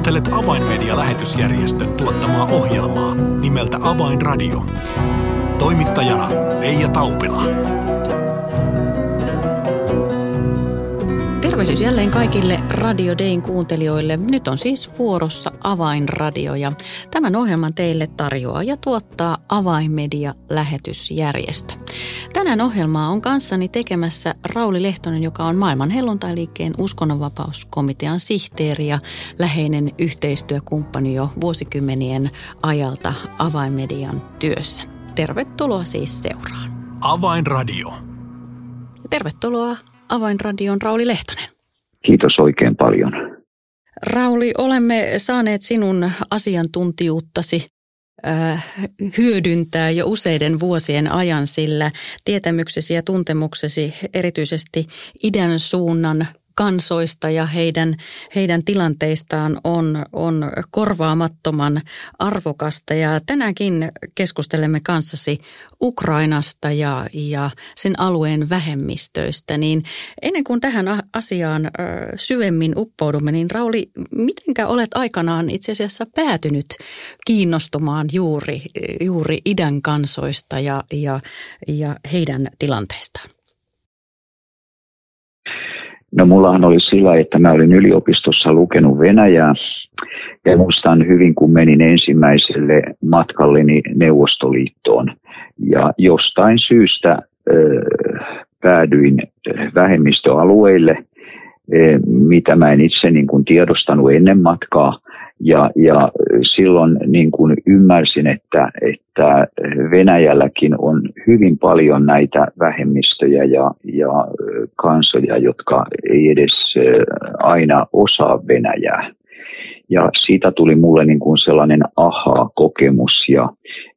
Kuuntelet Avainmedia-lähetysjärjestön tuottamaa ohjelmaa nimeltä Avainradio. Toimittajana Leija Taupila. Tervehdys jälleen kaikille Radio Dayn kuuntelijoille. Nyt on siis vuorossa Avainradio ja tämän ohjelman teille tarjoaa ja tuottaa Avainmedia-lähetysjärjestö. Tänään ohjelmaa on kanssani tekemässä Rauli Lehtonen, joka on maailman helluntailiikkeen uskonnonvapauskomitean sihteeri ja läheinen yhteistyökumppani jo vuosikymmenien ajalta Avainmedian työssä. Tervetuloa siis seuraan. Avainradio. Tervetuloa Avainradion Rauli Lehtonen. Kiitos oikein paljon. Rauli, olemme saaneet sinun asiantuntijuuttasi hyödyntää jo useiden vuosien ajan, sillä tietämyksesi ja tuntemuksesi erityisesti idän suunnan kansoista ja heidän, heidän tilanteistaan on, on korvaamattoman arvokasta. Ja tänäänkin keskustelemme kanssasi Ukrainasta ja, ja sen alueen vähemmistöistä. Niin ennen kuin tähän asiaan syvemmin uppoudumme, niin Rauli, mitenkä olet aikanaan itse asiassa päätynyt kiinnostumaan juuri, juuri idän kansoista ja, ja, ja heidän tilanteistaan? No mullahan oli sillä, että mä olin yliopistossa lukenut Venäjää ja muistan hyvin, kun menin ensimmäiselle matkalleni Neuvostoliittoon. Ja jostain syystä ö, päädyin vähemmistöalueille, mitä mä en itse niin kuin tiedostanut ennen matkaa – ja, ja silloin niin kuin ymmärsin, että, että Venäjälläkin on hyvin paljon näitä vähemmistöjä ja, ja kansoja, jotka ei edes aina osaa Venäjää. Ja siitä tuli mulle niin kuin sellainen aha-kokemus ja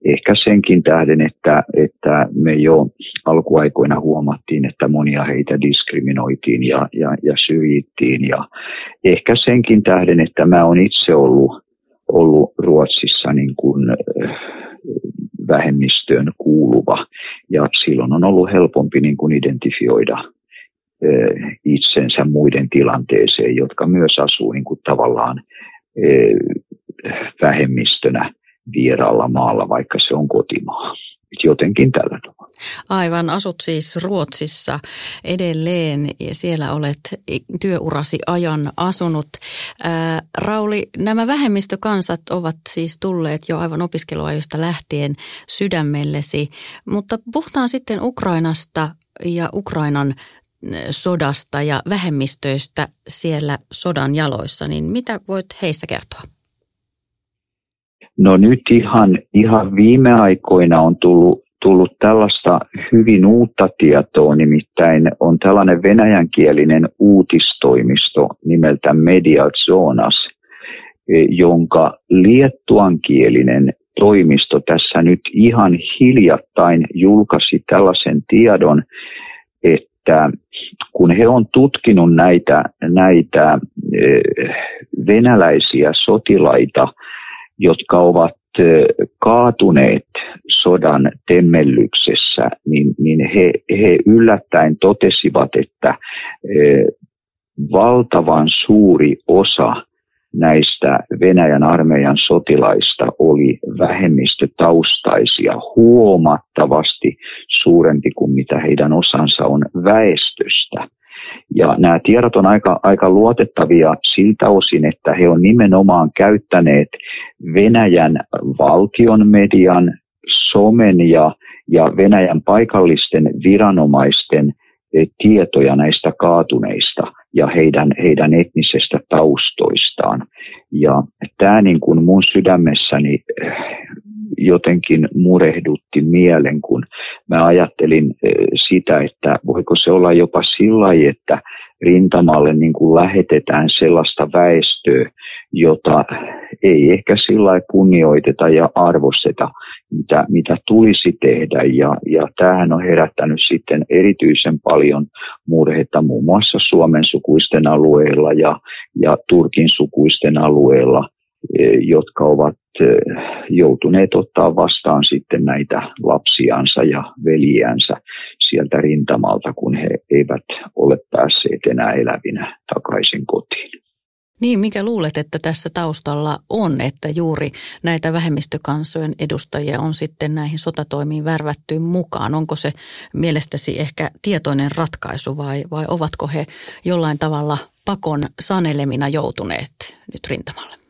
ehkä senkin tähden, että, että me jo alkuaikoina huomattiin, että monia heitä diskriminoitiin ja, ja, ja syrjittiin. Ja ehkä senkin tähden, että mä oon itse ollut, ollut Ruotsissa niin kuin, vähemmistöön kuuluva ja silloin on ollut helpompi niin kuin identifioida itsensä muiden tilanteeseen, jotka myös asuu niin kuin tavallaan vähemmistönä vieraalla maalla, vaikka se on kotimaa. Jotenkin tällä tavalla. Aivan, asut siis Ruotsissa edelleen ja siellä olet työurasi ajan asunut. Ää, Rauli, nämä vähemmistökansat ovat siis tulleet jo aivan opiskeluajosta lähtien sydämellesi, mutta puhutaan sitten Ukrainasta ja Ukrainan sodasta ja vähemmistöistä siellä sodan jaloissa, niin mitä voit heistä kertoa? No nyt ihan, ihan viime aikoina on tullut, tullut tällaista hyvin uutta tietoa, nimittäin on tällainen venäjänkielinen uutistoimisto nimeltä Mediazonas, e, jonka liettuankielinen toimisto tässä nyt ihan hiljattain julkaisi tällaisen tiedon, että kun he on tutkinut näitä, näitä eh, venäläisiä sotilaita, jotka ovat kaatuneet sodan temmellyksessä, niin, niin he, he yllättäen totesivat, että valtavan suuri osa näistä Venäjän armeijan sotilaista oli vähemmistötaustaisia huomattavasti suurempi kuin mitä heidän osansa on väestöstä. Ja nämä tiedot on aika, aika luotettavia siltä osin, että he on nimenomaan käyttäneet Venäjän valtion median, somen ja, ja Venäjän paikallisten viranomaisten eh, tietoja näistä kaatuneista – ja heidän, heidän etnisestä taustoistaan. Ja tämä niin kuin mun sydämessäni eh, jotenkin murehdutti mielen, kun mä ajattelin eh, sitä, että voiko se olla jopa sillä että rintamalle niin kuin lähetetään sellaista väestöä, jota ei ehkä sillä kunnioiteta ja arvosteta, mitä, mitä tulisi tehdä. Ja, ja tämähän on herättänyt sitten erityisen paljon murhetta muun muassa Suomen sukuisten alueilla ja, ja Turkin sukuisten alueilla, e, jotka ovat e, joutuneet ottaa vastaan sitten näitä lapsiansa ja veljiänsä sieltä rintamalta, kun he eivät ole päässeet enää elävinä takaisin kotiin. Niin, mikä luulet, että tässä taustalla on, että juuri näitä vähemmistökansojen edustajia on sitten näihin sotatoimiin värvätty mukaan? Onko se mielestäsi ehkä tietoinen ratkaisu vai, vai ovatko he jollain tavalla pakon sanelemina joutuneet nyt rintamalle?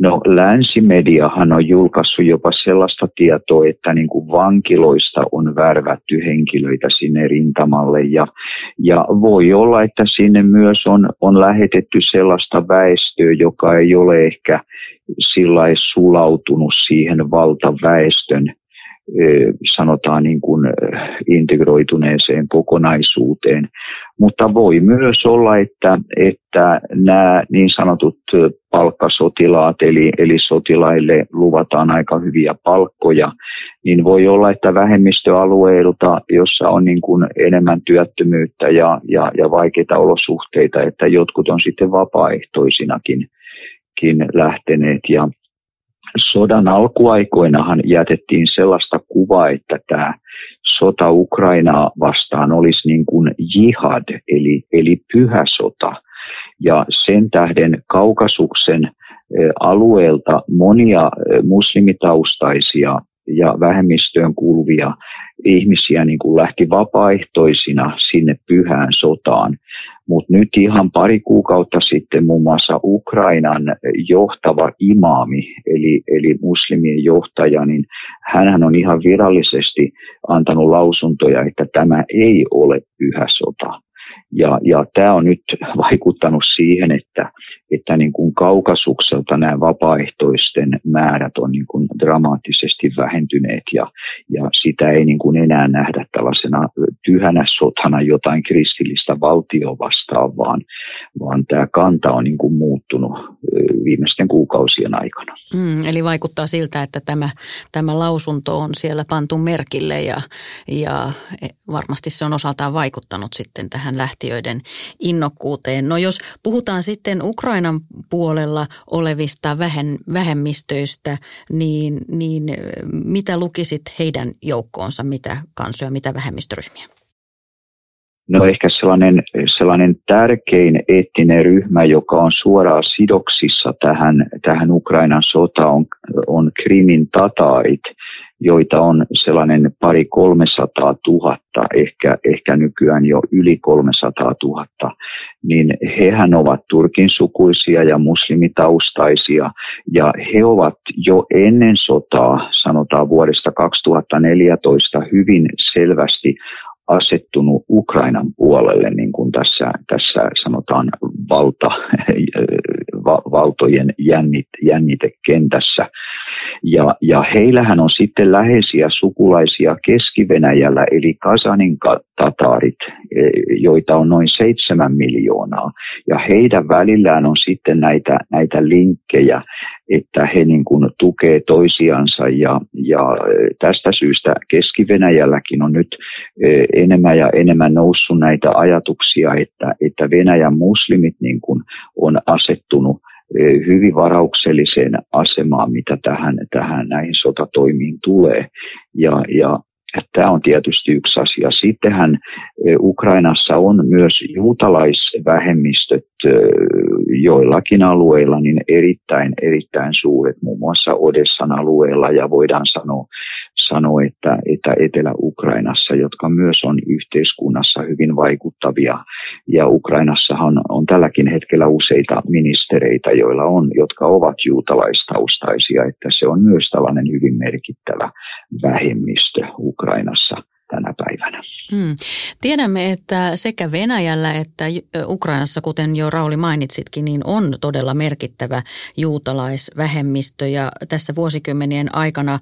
No länsimediahan on julkaissut jopa sellaista tietoa, että niin kuin vankiloista on värvätty henkilöitä sinne rintamalle. Ja, ja voi olla, että sinne myös on, on lähetetty sellaista väestöä, joka ei ole ehkä sillä sulautunut siihen valtaväestön sanotaan niin kuin integroituneeseen kokonaisuuteen. Mutta voi myös olla, että, että nämä niin sanotut palkkasotilaat, eli, eli sotilaille luvataan aika hyviä palkkoja, niin voi olla, että vähemmistöalueilta, jossa on niin kuin enemmän työttömyyttä ja, ja, ja vaikeita olosuhteita, että jotkut on sitten vapaaehtoisinakin lähteneet. Ja sodan alkuaikoinahan jätettiin sellaista kuvaa, että tämä sota Ukrainaa vastaan olisi niin kuin jihad, eli, eli pyhä sota. Ja sen tähden Kaukasuksen alueelta monia muslimitaustaisia ja vähemmistöön kuuluvia ihmisiä niin kuin lähti vapaaehtoisina sinne pyhään sotaan. Mutta nyt ihan pari kuukautta sitten muun muassa Ukrainan johtava imaami, eli, eli muslimien johtaja, niin hän on ihan virallisesti antanut lausuntoja, että tämä ei ole pyhä sota. Ja, ja tämä on nyt vaikuttanut siihen, että, että niin kuin kaukasukselta nämä vapaaehtoisten määrät on niin kuin dramaattisesti vähentyneet ja, ja sitä ei niin kuin enää nähdä tällaisena tyhänä sotana jotain kristillistä valtio vastaan, vaan, vaan tämä kanta on niin kuin muuttunut viimeisten kuukausien aikana. Mm, eli vaikuttaa siltä, että tämä, tämä lausunto on siellä pantu merkille ja, ja varmasti se on osaltaan vaikuttanut sitten tähän lähtiöiden innokkuuteen. No jos puhutaan sitten Ukrainan puolella olevista vähemmistöistä, niin, niin mitä lukisit heidän joukkoonsa, mitä kansoja, mitä vähemmistöryhmiä? No ehkä sellainen, sellainen tärkein eettinen ryhmä, joka on suoraan sidoksissa tähän, tähän Ukrainan sotaan, on, on Krimin tataarit, joita on sellainen pari 300 tuhatta, ehkä, ehkä nykyään jo yli 300 tuhatta, niin hehän ovat Turkin sukuisia ja muslimitaustaisia, ja he ovat jo ennen sotaa, sanotaan vuodesta 2014, hyvin selvästi asettunut Ukrainan puolelle, niin kuin tässä, tässä sanotaan valta, valtojen jännit, jännitekentässä. Ja, ja heillähän on sitten läheisiä sukulaisia Keski-Venäjällä, eli Kasanin tataarit, e, joita on noin seitsemän miljoonaa. Ja heidän välillään on sitten näitä, näitä linkkejä, että he niin kuin tukee toisiansa. Ja, ja tästä syystä Keski-Venäjälläkin on nyt e, enemmän ja enemmän noussut näitä ajatuksia, että, että Venäjän muslimit niin kuin on asettunut hyvin varaukselliseen asemaan, mitä tähän, tähän näihin sotatoimiin tulee. Ja, ja Tämä on tietysti yksi asia. Sittenhän Ukrainassa on myös juutalaisvähemmistöt joillakin alueilla niin erittäin, erittäin suuret, muun muassa Odessan alueella ja voidaan sanoa sanoi, että, että Etelä-Ukrainassa, jotka myös on yhteiskunnassa hyvin vaikuttavia. Ja Ukrainassahan on tälläkin hetkellä useita ministereitä, joilla on, jotka ovat juutalaistaustaisia, että se on myös tällainen hyvin merkittävä vähemmistö Ukrainassa tänä päivänä. Hmm. Tiedämme, että sekä Venäjällä että Ukrainassa, kuten jo Rauli mainitsitkin, niin on todella merkittävä juutalaisvähemmistö. Ja tässä vuosikymmenien aikana äh,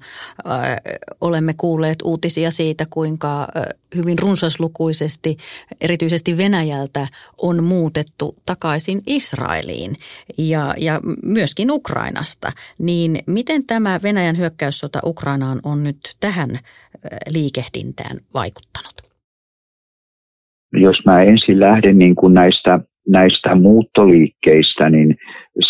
olemme kuulleet uutisia siitä, kuinka äh, hyvin runsaslukuisesti, erityisesti Venäjältä, on muutettu takaisin Israeliin ja, ja myöskin Ukrainasta. Niin miten tämä Venäjän hyökkäyssota Ukrainaan on nyt tähän äh, liikehdintään vaikuttanut? Jos mä ensin lähden niin kuin näistä, näistä muuttoliikkeistä, niin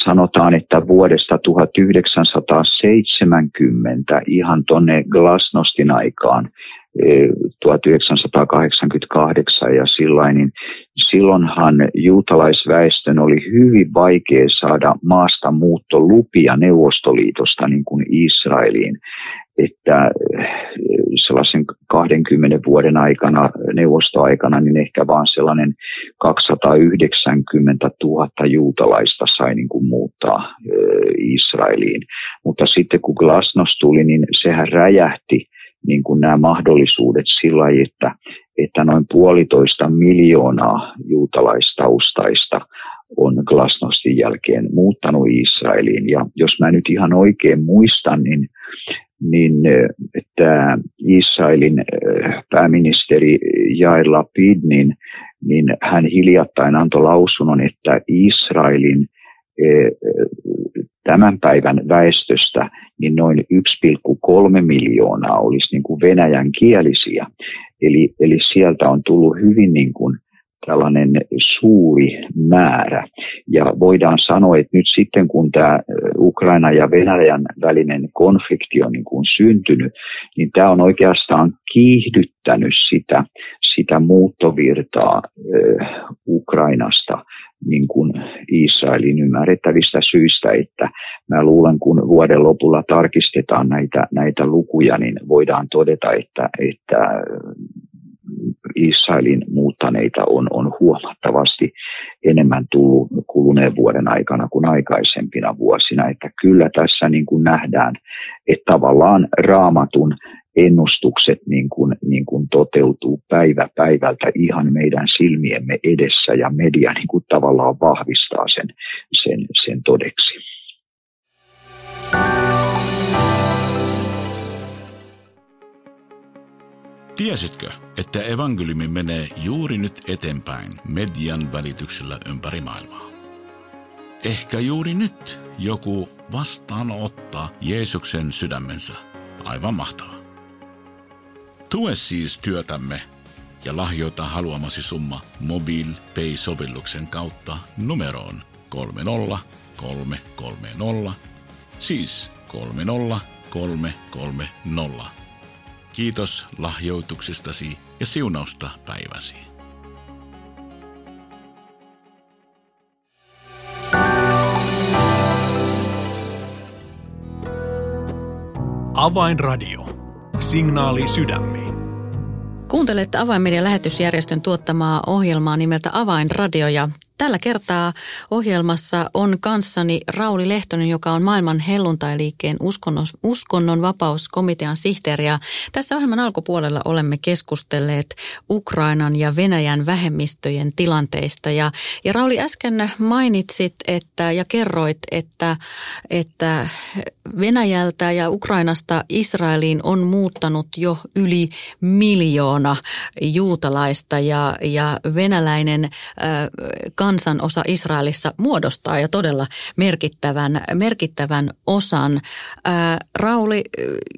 sanotaan, että vuodesta 1970 ihan tuonne Glasnostin aikaan 1988 e, ja sillain, niin silloinhan juutalaisväestön oli hyvin vaikea saada maasta muuttolupia Neuvostoliitosta niin kuin Israeliin että eh, sellaisen 20 vuoden aikana, neuvostoaikana, niin ehkä vaan sellainen 290 000 juutalaista sai niin kuin muuttaa eh, Israeliin. Mutta sitten kun Glasnost tuli, niin sehän räjähti niin kuin nämä mahdollisuudet sillä että, että noin puolitoista miljoonaa juutalaistaustaista on Glasnostin jälkeen muuttanut Israeliin. Ja jos mä nyt ihan oikein muistan, niin niin että Israelin pääministeri Jair Lapid, niin, niin hän hiljattain antoi lausunnon, että Israelin tämän päivän väestöstä niin noin 1,3 miljoonaa olisi niin kuin venäjän kielisiä. Eli, eli sieltä on tullut hyvin niin kuin tällainen suuri määrä. Ja voidaan sanoa, että nyt sitten kun tämä Ukraina ja Venäjän välinen konflikti on niin kuin syntynyt, niin tämä on oikeastaan kiihdyttänyt sitä, sitä muuttovirtaa äh, Ukrainasta niin kuin Israelin ymmärrettävistä syistä, että mä luulen, kun vuoden lopulla tarkistetaan näitä, näitä lukuja, niin voidaan todeta, että, että Israelin muuttaneita on, on huomattavasti enemmän tullut kuluneen vuoden aikana kuin aikaisempina vuosina. Että kyllä tässä niin kuin nähdään, että tavallaan raamatun ennustukset niin kuin, niin kuin toteutuu päivä päivältä ihan meidän silmiemme edessä ja media niin kuin tavallaan vahvistaa sen, sen, sen todeksi. Tiesitkö, että evankeliumi menee juuri nyt eteenpäin median välityksellä ympäri maailmaa? Ehkä juuri nyt joku vastaanottaa Jeesuksen sydämensä. Aivan mahtavaa. Tue siis työtämme ja lahjoita haluamasi summa MobilePay-sovelluksen kautta numeroon 30330, siis 30330. Kiitos lahjoituksestasi ja siunausta päiväsi. Avainradio. Signaali sydämiin. Kuuntelette Avainmedian lähetysjärjestön tuottamaa ohjelmaa nimeltä Avainradio ja Tällä kertaa ohjelmassa on kanssani Rauli Lehtonen, joka on maailman helluntailiikkeen uskonnon, uskonnon vapauskomitean sihteeri. Ja tässä ohjelman alkupuolella olemme keskustelleet Ukrainan ja Venäjän vähemmistöjen tilanteista. Ja, ja Rauli äsken mainitsit että, ja kerroit, että, että Venäjältä ja Ukrainasta Israeliin on muuttanut jo yli miljoona juutalaista ja, ja venäläinen äh, kansanosa Israelissa muodostaa ja todella merkittävän, merkittävän osan. Ää, Rauli,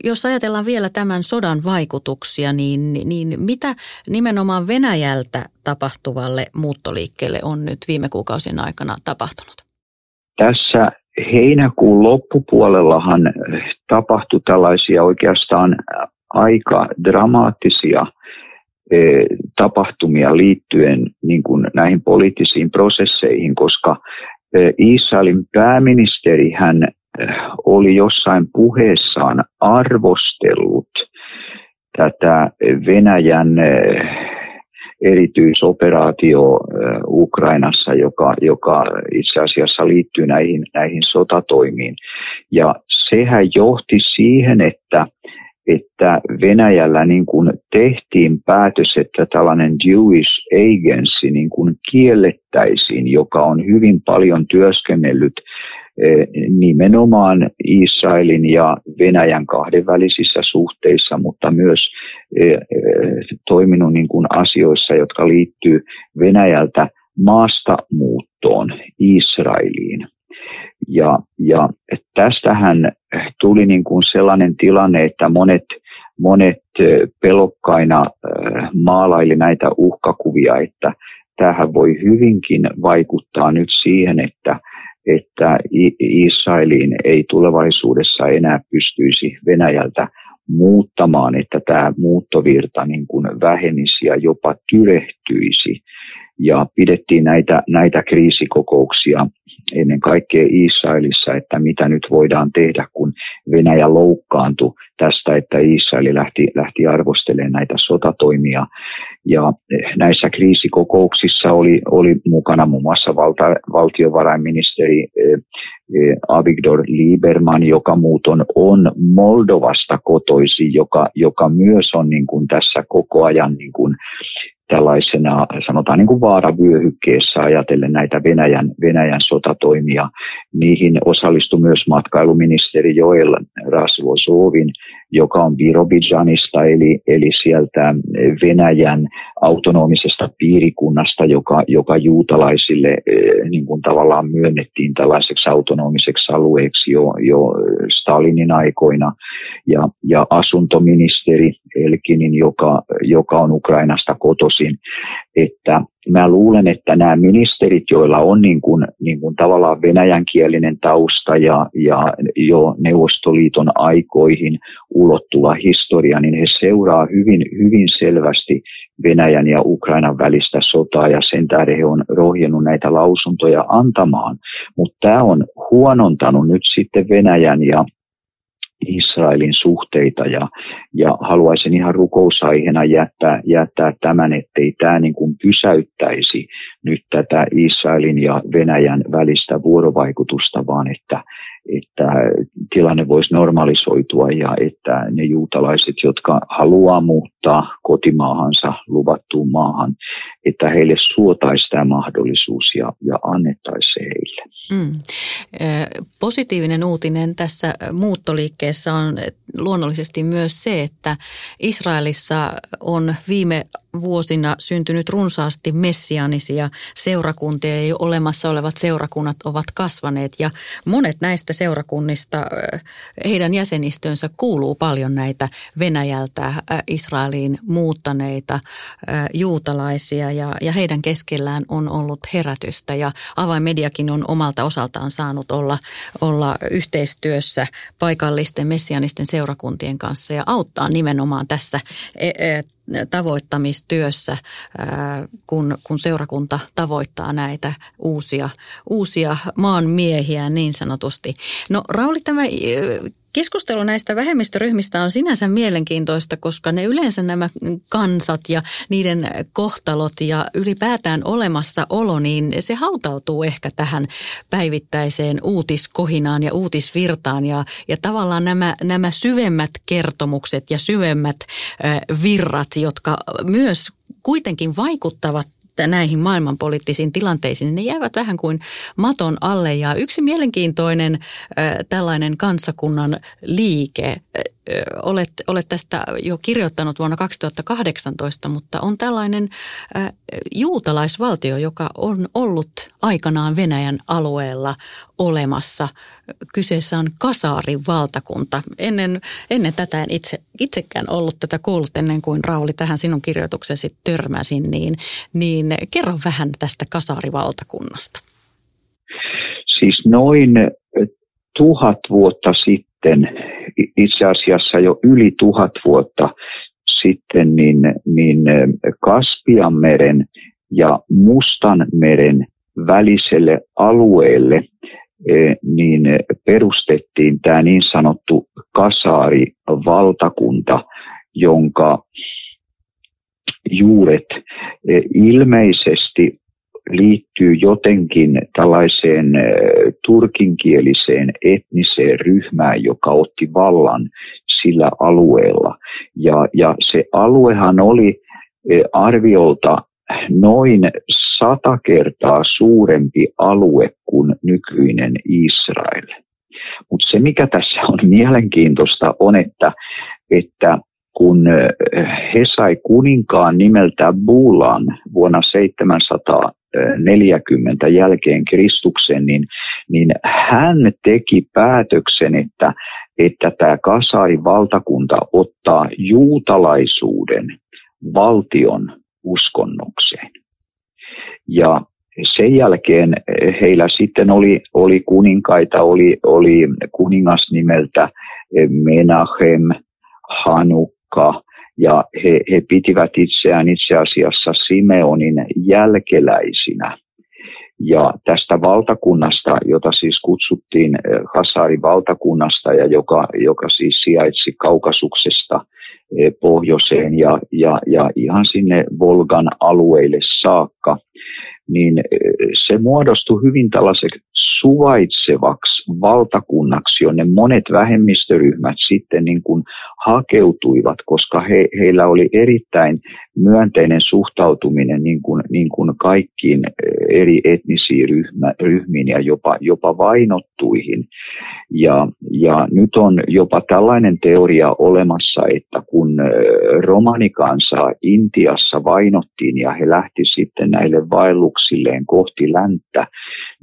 jos ajatellaan vielä tämän sodan vaikutuksia, niin, niin mitä nimenomaan Venäjältä tapahtuvalle muuttoliikkeelle on nyt viime kuukausien aikana tapahtunut? Tässä heinäkuun loppupuolellahan tapahtui tällaisia oikeastaan aika dramaattisia – E, tapahtumia liittyen niin kuin näihin poliittisiin prosesseihin, koska e, Israelin pääministeri hän e, oli jossain puheessaan arvostellut tätä Venäjän erityisoperaatio Ukrainassa, joka, joka itse asiassa liittyy näihin, näihin sotatoimiin. Ja sehän johti siihen, että että Venäjällä niin kuin tehtiin päätös, että tällainen Jewish Agency niin kuin kiellettäisiin, joka on hyvin paljon työskennellyt eh, nimenomaan Israelin ja Venäjän kahdenvälisissä suhteissa, mutta myös eh, eh, toiminut niin kuin asioissa, jotka liittyy Venäjältä maastamuuttoon Israeliin. Ja, ja tästähän tuli niin kuin sellainen tilanne, että monet, monet pelokkaina maalaili näitä uhkakuvia, että tähän voi hyvinkin vaikuttaa nyt siihen, että, että Israeliin ei tulevaisuudessa enää pystyisi Venäjältä muuttamaan, että tämä muuttovirta niin kuin vähenisi ja jopa tyrehtyisi. ja pidettiin näitä, näitä kriisikokouksia ennen kaikkea Israelissa, että mitä nyt voidaan tehdä, kun Venäjä loukkaantui tästä, että Israeli lähti, lähti arvostelemaan näitä sotatoimia. Ja näissä kriisikokouksissa oli, oli mukana muun muassa valta, valtiovarainministeri eh, eh, Avigdor Lieberman, joka muuton on Moldovasta kotoisin, joka, joka myös on niin kuin tässä koko ajan niin kuin tällaisena, sanotaan niin kuin vaaravyöhykkeessä ajatellen näitä Venäjän, Venäjän sotatoimia. Niihin osallistui myös matkailuministeri Joel Rasvozovin, joka on Birobidjanista, eli, eli sieltä Venäjän autonomisesta piirikunnasta, joka, joka juutalaisille eh, niin kuin tavallaan myönnettiin tällaiseksi autonomiseksi alueeksi jo, jo Stalinin aikoina. Ja, ja asuntoministeri Elkinin, joka, joka on Ukrainasta kotoisin, että mä luulen, että nämä ministerit, joilla on niin kuin, niin kuin tavallaan venäjänkielinen tausta ja, ja jo Neuvostoliiton aikoihin ulottuva historia, niin he seuraa hyvin, hyvin selvästi Venäjän ja Ukrainan välistä sotaa ja sen tähden he on rohjennut näitä lausuntoja antamaan. Mutta tämä on huonontanut nyt sitten Venäjän ja Israelin suhteita ja, ja haluaisin ihan rukousaiheena jättää, jättää tämän, ettei tämä niin kuin pysäyttäisi nyt tätä Israelin ja Venäjän välistä vuorovaikutusta, vaan että, että tilanne voisi normalisoitua ja että ne juutalaiset, jotka haluaa muuttaa kotimaahansa, luvattuun maahan, että heille suotaisi tämä mahdollisuus ja, ja annettaisi se heille. Mm. Positiivinen uutinen tässä muuttoliikkeessä on luonnollisesti myös se, että Israelissa on viime vuosina syntynyt runsaasti messianisia seurakuntia ja jo olemassa olevat seurakunnat ovat kasvaneet ja monet näistä seurakunnista, heidän jäsenistönsä kuuluu paljon näitä Venäjältä Israeliin muuttaneita juutalaisia ja, ja heidän keskellään on ollut herätystä ja avainmediakin on omalta osaltaan saanut olla, olla yhteistyössä paikallisten messianisten seurakuntien kanssa ja auttaa nimenomaan tässä e, e, tavoittamistyössä, kun, kun seurakunta tavoittaa näitä uusia, uusia maanmiehiä niin sanotusti. No Rauli, tämä Keskustelu näistä vähemmistöryhmistä on sinänsä mielenkiintoista, koska ne yleensä nämä kansat ja niiden kohtalot ja ylipäätään olemassaolo, niin se hautautuu ehkä tähän päivittäiseen uutiskohinaan ja uutisvirtaan. Ja, ja tavallaan nämä, nämä syvemmät kertomukset ja syvemmät virrat, jotka myös kuitenkin vaikuttavat näihin maailmanpoliittisiin tilanteisiin, niin ne jäävät vähän kuin maton alle. Ja yksi mielenkiintoinen tällainen kansakunnan liike, olet, olet tästä jo kirjoittanut vuonna 2018, mutta on tällainen juutalaisvaltio, joka on ollut aikanaan Venäjän alueella olemassa. Kyseessä on Kasaarin valtakunta. Ennen, ennen tätä en itse, itsekään ollut tätä kuullut ennen kuin Rauli tähän sinun kirjoituksesi törmäsin, niin, niin kerro vähän tästä Kasaarivaltakunnasta. Siis noin tuhat vuotta sitten, itse asiassa jo yli tuhat vuotta sitten, niin, niin Kaspianmeren ja Mustanmeren väliselle alueelle niin perustettiin tämä niin sanottu kasaari-valtakunta, jonka juuret e, ilmeisesti liittyy jotenkin tällaiseen e, turkinkieliseen etniseen ryhmään, joka otti vallan sillä alueella. Ja, ja se aluehan oli arviolta noin sata kertaa suurempi alue kuin nykyinen Israel. Mutta se, mikä tässä on mielenkiintoista, on, että, että kun he sai kuninkaan nimeltä Bulan vuonna 740 jälkeen Kristuksen, niin, niin hän teki päätöksen, että, että tämä Kasarin valtakunta ottaa juutalaisuuden valtion uskonnokseen. Ja sen jälkeen heillä sitten oli, oli kuninkaita, oli, oli kuningas nimeltä Menachem, Hanukka ja he, he pitivät itseään itse asiassa Simeonin jälkeläisinä. Ja tästä valtakunnasta, jota siis kutsuttiin Hasarin valtakunnasta ja joka, joka siis sijaitsi Kaukasuksesta pohjoiseen ja, ja, ja ihan sinne Volgan alueille saakka, niin se muodostui hyvin tällaiseksi suvaitsevaksi valtakunnaksi, jonne monet vähemmistöryhmät sitten niin kuin hakeutuivat, koska he, heillä oli erittäin myönteinen suhtautuminen niin kuin, niin kuin kaikkiin eh, eri etnisiin ryhmä, ryhmiin ja jopa, jopa vainottuihin. Ja, ja nyt on jopa tällainen teoria olemassa, että kun eh, romanikansaa Intiassa vainottiin ja he lähti sitten näille vaelluksilleen kohti länttä,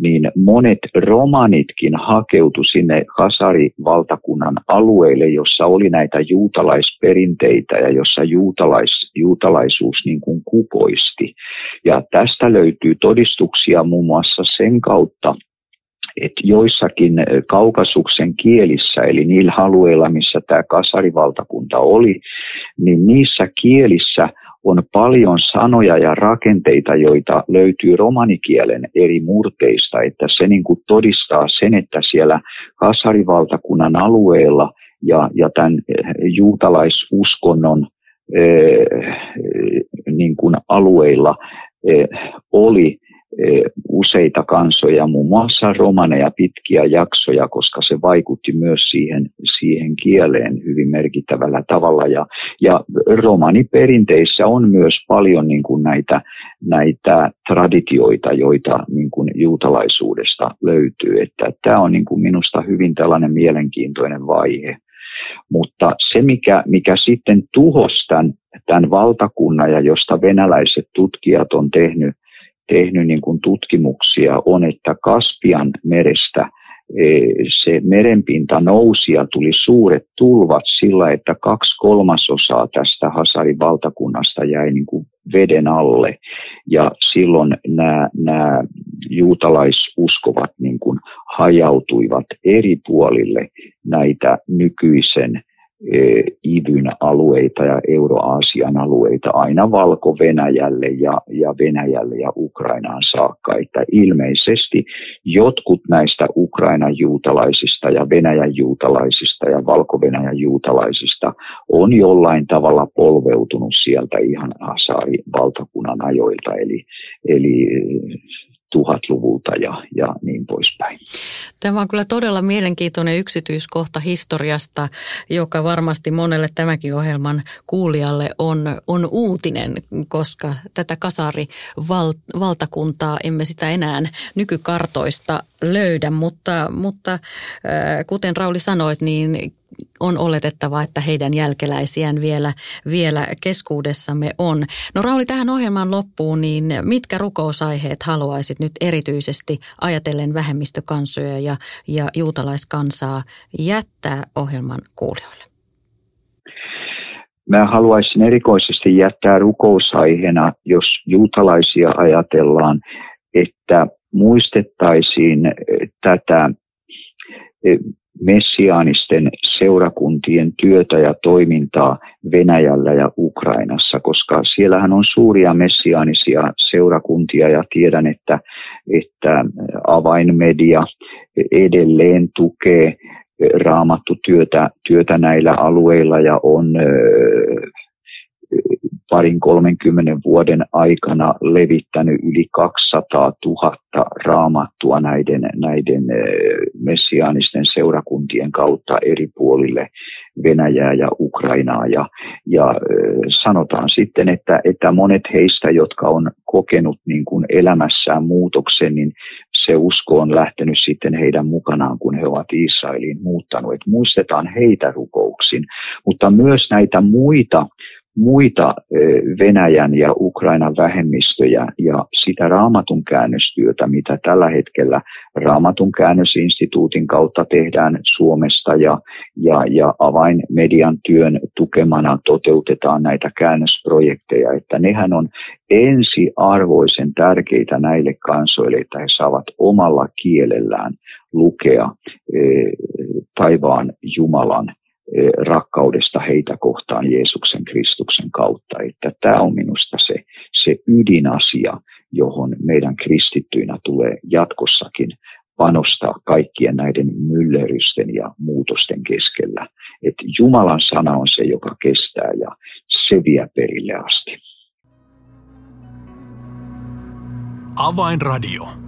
niin monet romanitkin hakeutu sinne Hasari-valtakunnan alueelle, jossa oli näitä juutalaisperinteitä ja jossa juutalais, juutalaisuus niin kuin kukoisti. Ja tästä löytyy todistuksia muun muassa sen kautta, että joissakin kaukasuksen kielissä, eli niillä alueilla, missä tämä kasarivaltakunta oli, niin niissä kielissä on paljon sanoja ja rakenteita, joita löytyy romanikielen eri murteista, että se niin kuin todistaa sen, että siellä kasarivaltakunnan alueella ja, ja tämän juutalaisuskonnon eh, niin kuin alueilla eh, oli Eh, useita kansoja, muun muassa romaneja pitkiä jaksoja, koska se vaikutti myös siihen, siihen kieleen hyvin merkittävällä tavalla. Ja, ja romaniperinteissä on myös paljon niin kuin näitä, näitä traditioita, joita niin kuin juutalaisuudesta löytyy. Että tämä on niin kuin minusta hyvin tällainen mielenkiintoinen vaihe. Mutta se, mikä, mikä sitten tuhosi tämän, tämän valtakunnan ja josta venäläiset tutkijat on tehnyt tehnyt niin kuin tutkimuksia on, että Kaspian merestä e, se merenpinta nousi ja tuli suuret tulvat sillä, että kaksi kolmasosaa tästä Hasarin valtakunnasta jäi niin kuin veden alle. Ja silloin nämä, nämä juutalaisuskovat niin kuin hajautuivat eri puolille näitä nykyisen Eh, IVYn alueita ja Euroaasian alueita aina Valko-Venäjälle ja, ja Venäjälle ja Ukrainaan saakka. Että ilmeisesti jotkut näistä Ukrainan juutalaisista ja Venäjän juutalaisista ja Valko-Venäjän juutalaisista on jollain tavalla polveutunut sieltä ihan Hasaari valtakunnan ajoilta. Eli, eli tuhatluvulta ja, ja niin poispäin. Tämä on kyllä todella mielenkiintoinen yksityiskohta historiasta, joka varmasti monelle tämänkin ohjelman kuulijalle on, on uutinen, koska tätä kasarivaltakuntaa emme sitä enää nykykartoista löydä, mutta, mutta äh, kuten Rauli sanoit, niin on oletettava, että heidän jälkeläisiään vielä, vielä keskuudessamme on. No Rauli, tähän ohjelman loppuun, niin mitkä rukousaiheet haluaisit nyt erityisesti ajatellen vähemmistökansoja ja, ja juutalaiskansaa jättää ohjelman kuulijoille? Mä haluaisin erikoisesti jättää rukousaiheena, jos juutalaisia ajatellaan, että muistettaisiin tätä messiaanisten seurakuntien työtä ja toimintaa Venäjällä ja Ukrainassa, koska siellähän on suuria messiaanisia seurakuntia ja tiedän, että, että avainmedia edelleen tukee raamattu työtä, työtä näillä alueilla ja on parin 30 vuoden aikana levittänyt yli 200 000 raamattua näiden, näiden messiaanisten seurakuntien kautta eri puolille Venäjää ja Ukrainaa. Ja, ja sanotaan sitten, että, että monet heistä, jotka on kokenut niin kuin elämässään muutoksen, niin se usko on lähtenyt sitten heidän mukanaan, kun he ovat Israeliin muuttanut. Et muistetaan heitä rukouksin, mutta myös näitä muita muita Venäjän ja Ukrainan vähemmistöjä ja sitä raamatun käännöstyötä, mitä tällä hetkellä raamatun käännösinstituutin kautta tehdään Suomesta ja, ja, ja avainmedian työn tukemana toteutetaan näitä käännösprojekteja, että nehän on ensiarvoisen tärkeitä näille kansoille, että he saavat omalla kielellään lukea taivaan Jumalan rakkaudesta heitä kohtaan Jeesuksen Kristuksen kautta. Että tämä on minusta se, se ydinasia, johon meidän kristittyinä tulee jatkossakin panostaa kaikkien näiden myllerrysten ja muutosten keskellä. Että Jumalan sana on se, joka kestää ja se vie perille asti. Avainradio.